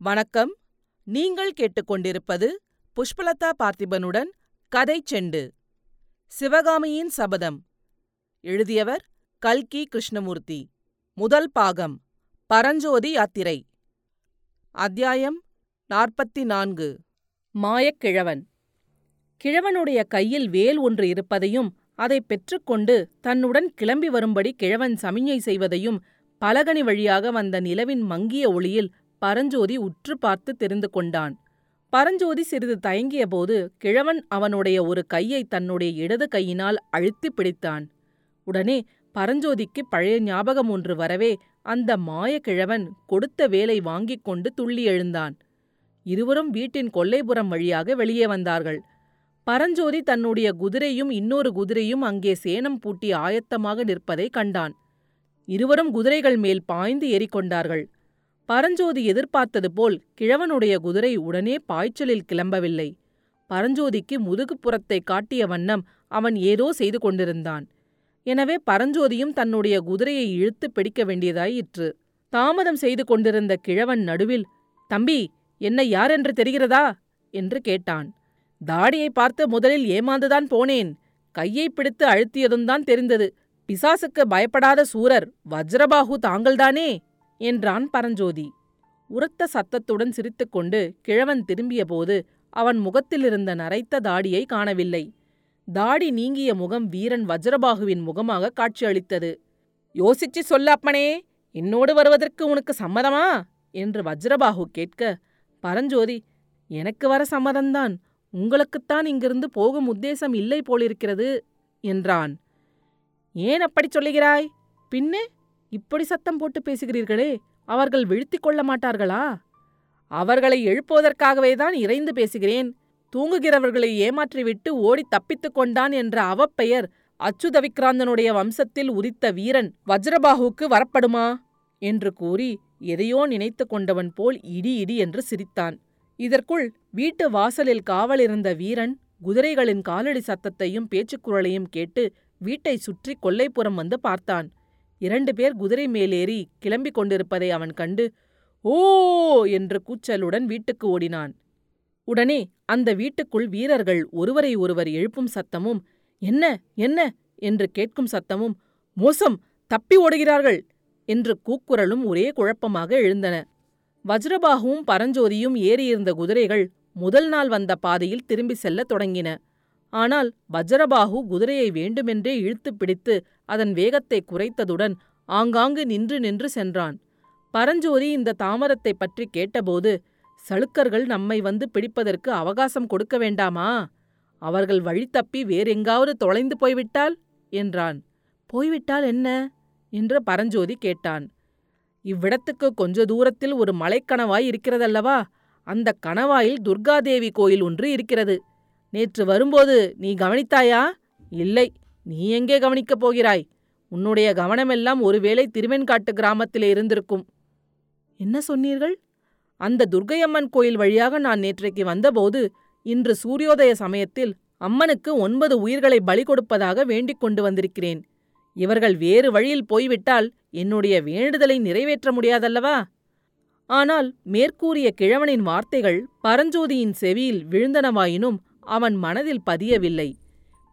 வணக்கம். நீங்கள் கேட்டுக்கொண்டிருப்பது புஷ்பலதா பார்த்திபனுடன் கதை செண்டு. சிவகாமியின் சபதம். எழுதியவர் கல்கி கிருஷ்ணமூர்த்தி. முதல் பாகம். பரஞ்சோதி யாத்திரை. அத்தியாயம் நாற்பத்தி நான்கு மாயக்கிழவன். கிழவனுடைய கையில் வேல் ஒன்று இருப்பதையும் அதை பெற்றுக்கொண்டு தன்னுடன் கிளம்பி வரும்படி கிழவன் சமிஞ்சை செய்வதையும் பலகனி வழியாக வந்த நிலவின் மங்கிய ஒளியில் பரஞ்சோதி உற்று பார்த்து தெரிந்து கொண்டான். பரஞ்சோதி சிறிது தயங்கியபோது கிழவன் அவனுடைய ஒரு கையை தன்னுடைய இடது கையினால் அழுத்தி பிடித்தான். உடனே பரஞ்சோதிக்கு பழைய ஞாபகம் ஒன்று வரவே அந்த மாய கிழவன் கொடுத்த வேலை வாங்கிக் கொண்டு துள்ளி எழுந்தான். இருவரும் வீட்டின் கொல்லைபுறம் வழியாக வெளியே வந்தார்கள். பரஞ்சோதி தன்னுடைய குதிரையும் இன்னொரு குதிரையும் அங்கே சேனம் பூட்டி ஆயத்தமாக நிற்பதை கண்டான். இருவரும் குதிரைகள் மேல் பாய்ந்து ஏறிக்கொண்டார்கள் பரஞ்சோதி எதிர்பார்த்தது போல் கிழவனுடைய குதிரை உடனே பாய்ச்சலில் கிளம்பவில்லை. பரஞ்சோதிக்கு முதுகுப்புறத்தை காட்டிய வண்ணம் அவன் ஏதோ செய்து கொண்டிருந்தான். எனவே பரஞ்சோதியும் தன்னுடைய குதிரையை இழுத்து பிடிக்க வேண்டியதாயிற்று தாமதம் செய்து கொண்டிருந்த கிழவன் நடுவில் தம்பி என்னை யாரென்று தெரிகிறதா? என்று கேட்டான். தாடியை பார்த்து முதலில் ஏமாந்துதான் போனேன். கையை பிடித்து அழுத்தியதும் தான் தெரிந்தது. பிசாசுக்கு பயப்படாத சூரர் வஜ்ரபாகு தாங்கள்தானே? என்றான் பரஞ்சோதி. உரத்த சத்தத்துடன் சிரித்துக்கொண்டு கிழவன் திரும்பியபோது அவன் முகத்திலிருந்த நரைத்த தாடியை காணவில்லை. தாடி நீங்கிய முகம் வீரன் வஜ்ரபாகுவின் முகமாக காட்சியளித்தது. யோசிச்சு சொல்ல அப்பனே என்னோடு வருவதற்கு உனக்கு சம்மதமா? என்று வஜ்ரபாகு கேட்க பரஞ்சோதி எனக்கு வர சம்மதம்தான். உங்களுக்குத்தான் இங்கிருந்து போகும் உத்தேசம் இல்லை போலிருக்கிறது என்றான். ஏன் அப்படி சொல்லுகிறாய்? பின்னே? இப்படி சத்தம் போட்டு பேசுகிறீர்களே அவர்கள் விழுத்திக் கொள்ள மாட்டார்களா? அவர்களை எழுப்புவதற்காகவே தான் இறைந்து பேசுகிறேன். தூங்குகிறவர்களை ஏமாற்றிவிட்டு ஓடி தப்பித்துக் கொண்டான் என்ற அவப்பெயர் அச்சுத விக்ராந்தனுடைய வம்சத்தில் உதித்த வீரன் வஜ்ரபாகுக்கு வரப்படுமா? என்று கூறி எதையோ நினைத்து கொண்டவன் போல் இடி இடி என்று சிரித்தான். இதற்குள் வீட்டு வாசலில் காவலிருந்த வீரன் குதிரைகளின் காலடி சத்தத்தையும் பேச்சுக்குரலையும் கேட்டு வீட்டை சுற்றி கொல்லைப்புறம் வந்து பார்த்தான். இரண்டு பேர் குதிரை மேலேறி கிளம்பிக் கொண்டிருப்பதை அவன் கண்டு ஓ! என்று கூச்சலுடன் வீட்டுக்கு ஓடினான். உடனே அந்த வீட்டுக்குள் வீரர்கள் ஒருவரை ஒருவர் எழுப்பும் சத்தமும் என்ன என்ன? என்று கேட்கும் சத்தமும் மோசம்! தப்பி ஓடுகிறார்கள்! என்று கூக்குரலும் ஒரே குழப்பமாக எழுந்தன. வஜ்ரபாகுவும் பரஞ்சோதியும் ஏறியிருந்த குதிரைகள் முதல் நாள் வந்த பாதையில் திரும்பி செல்லத் தொடங்கின. ஆனால் வஜ்ரபாஹு குதிரையை வேண்டுமென்றே இழுத்துப் பிடித்து அதன் வேகத்தை குறைத்ததுடன் ஆங்காங்கு நின்று நின்று சென்றான். பரஞ்சோதி இந்த தாமரத்தைப் பற்றி கேட்டபோது சளுக்கர்கள் நம்மை வந்து பிடிப்பதற்கு அவகாசம் கொடுக்க வேண்டாமா? அவர்கள் வழி தப்பி வேறெங்காவது தொலைந்து போய்விட்டால்? என்றான். போய்விட்டால் என்ன? என்று பரஞ்சோதி கேட்டான். இவ்விடத்துக்கு கொஞ்ச தூரத்தில் ஒரு மலைக்கணவாய் இருக்கிறதல்லவா? அந்த கணவாயில் துர்காதேவி கோயில் ஒன்று இருக்கிறது. நேற்று வரும்போது நீ கவனித்தாயா? இல்லை. நீ எங்கே கவனிக்கப் போகிறாய்? உன்னுடைய கவனமெல்லாம் ஒருவேளை திருவெண்காட்டு கிராமத்திலே இருந்திருக்கும். என்ன சொன்னீர்கள்? அந்த துர்கையம்மன் கோயில் வழியாக நான் நேற்றைக்கு வந்தபோது இன்று சூரியோதய சமயத்தில் அம்மனுக்கு ஒன்பது உயிர்களை பலி கொடுப்பதாக வேண்டிக் கொண்டு வந்திருக்கிறேன். இவர்கள் வேறு வழியில் போய்விட்டால் என்னுடைய வேண்டுதலை நிறைவேற்ற முடியாதல்லவா? ஆனால் மேற்கூறிய கிழவனின் வார்த்தைகள் பரஞ்சோதியின் செவியில் விழுந்தனவாயினும் அவன் மனதில் பதியவில்லை.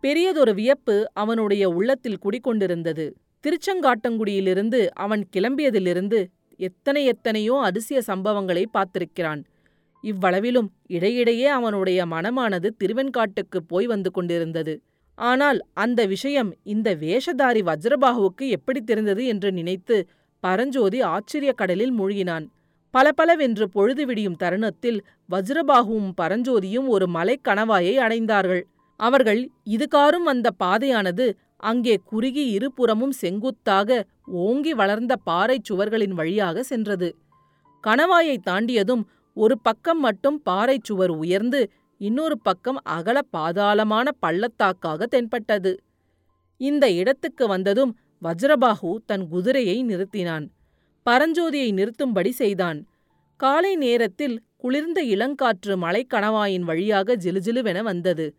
பெரியதொரு வியப்பு அவனுடைய உள்ளத்தில் குடிக்கொண்டிருந்தது திருச்செங்காட்டங்குடியிலிருந்து அவன் கிளம்பியதிலிருந்து எத்தனை எத்தனையோ அதிசய சம்பவங்களை பார்த்திருக்கிறான். இவ்வளவிலும் இடையிடையே அவனுடைய மனமானது திருவெண்காட்டுக்குப் போய் வந்து கொண்டிருந்தது. ஆனால் அந்த விஷயம் இந்த வேஷதாரி வஜ்ரபாகுவுக்கு எப்படி தெரிந்தது என்று நினைத்து பரஞ்சோதி ஆச்சரியக் கடலில் மூழ்கினான். பலபலவென்று பொழுது விடியும் தருணத்தில் வஜ்ரபாகுவும் பரஞ்சோதியும் ஒரு மலைக்கணவாயை அடைந்தார்கள் அவர்கள் இதுகாரும் வந்த பாதையானது. அங்கே குறுகி இருபுறமும் செங்குத்தாக ஓங்கி வளர்ந்த பாறைச் சுவர்களின் வழியாக சென்றது. கணவாயைத் தாண்டியதும் ஒரு பக்கம் மட்டும் பாறைச் சுவர் உயர்ந்து இன்னொரு பக்கம் அகல பாதாளமான பள்ளத்தாக்காக தென்பட்டது. இந்த இடத்துக்கு வந்ததும் வஜ்ரபாகு தன் குதிரையை நிறுத்தினான். பரஞ்சோதியை நிறுத்தும்படி செய்தான். காலை நேரத்தில் குளிர்ந்த இளங்காற்று மலைக்கணவாயின் வழியாக ஜிலுஜிலுவென வந்தது.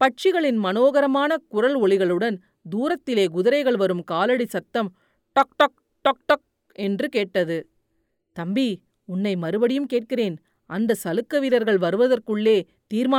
பட்சிகளின் மனோகரமான குரல் ஒளிகளுடன் தூரத்திலே குதிரைகள் வரும் காலடி சத்தம் டக் டக் டக் டக் என்று கேட்டது. தம்பி உன்னை மறுபடியும் கேட்கிறேன். அந்த சலுக்க வீரர்கள் வருவதற்குள்ளே தீர்மானம்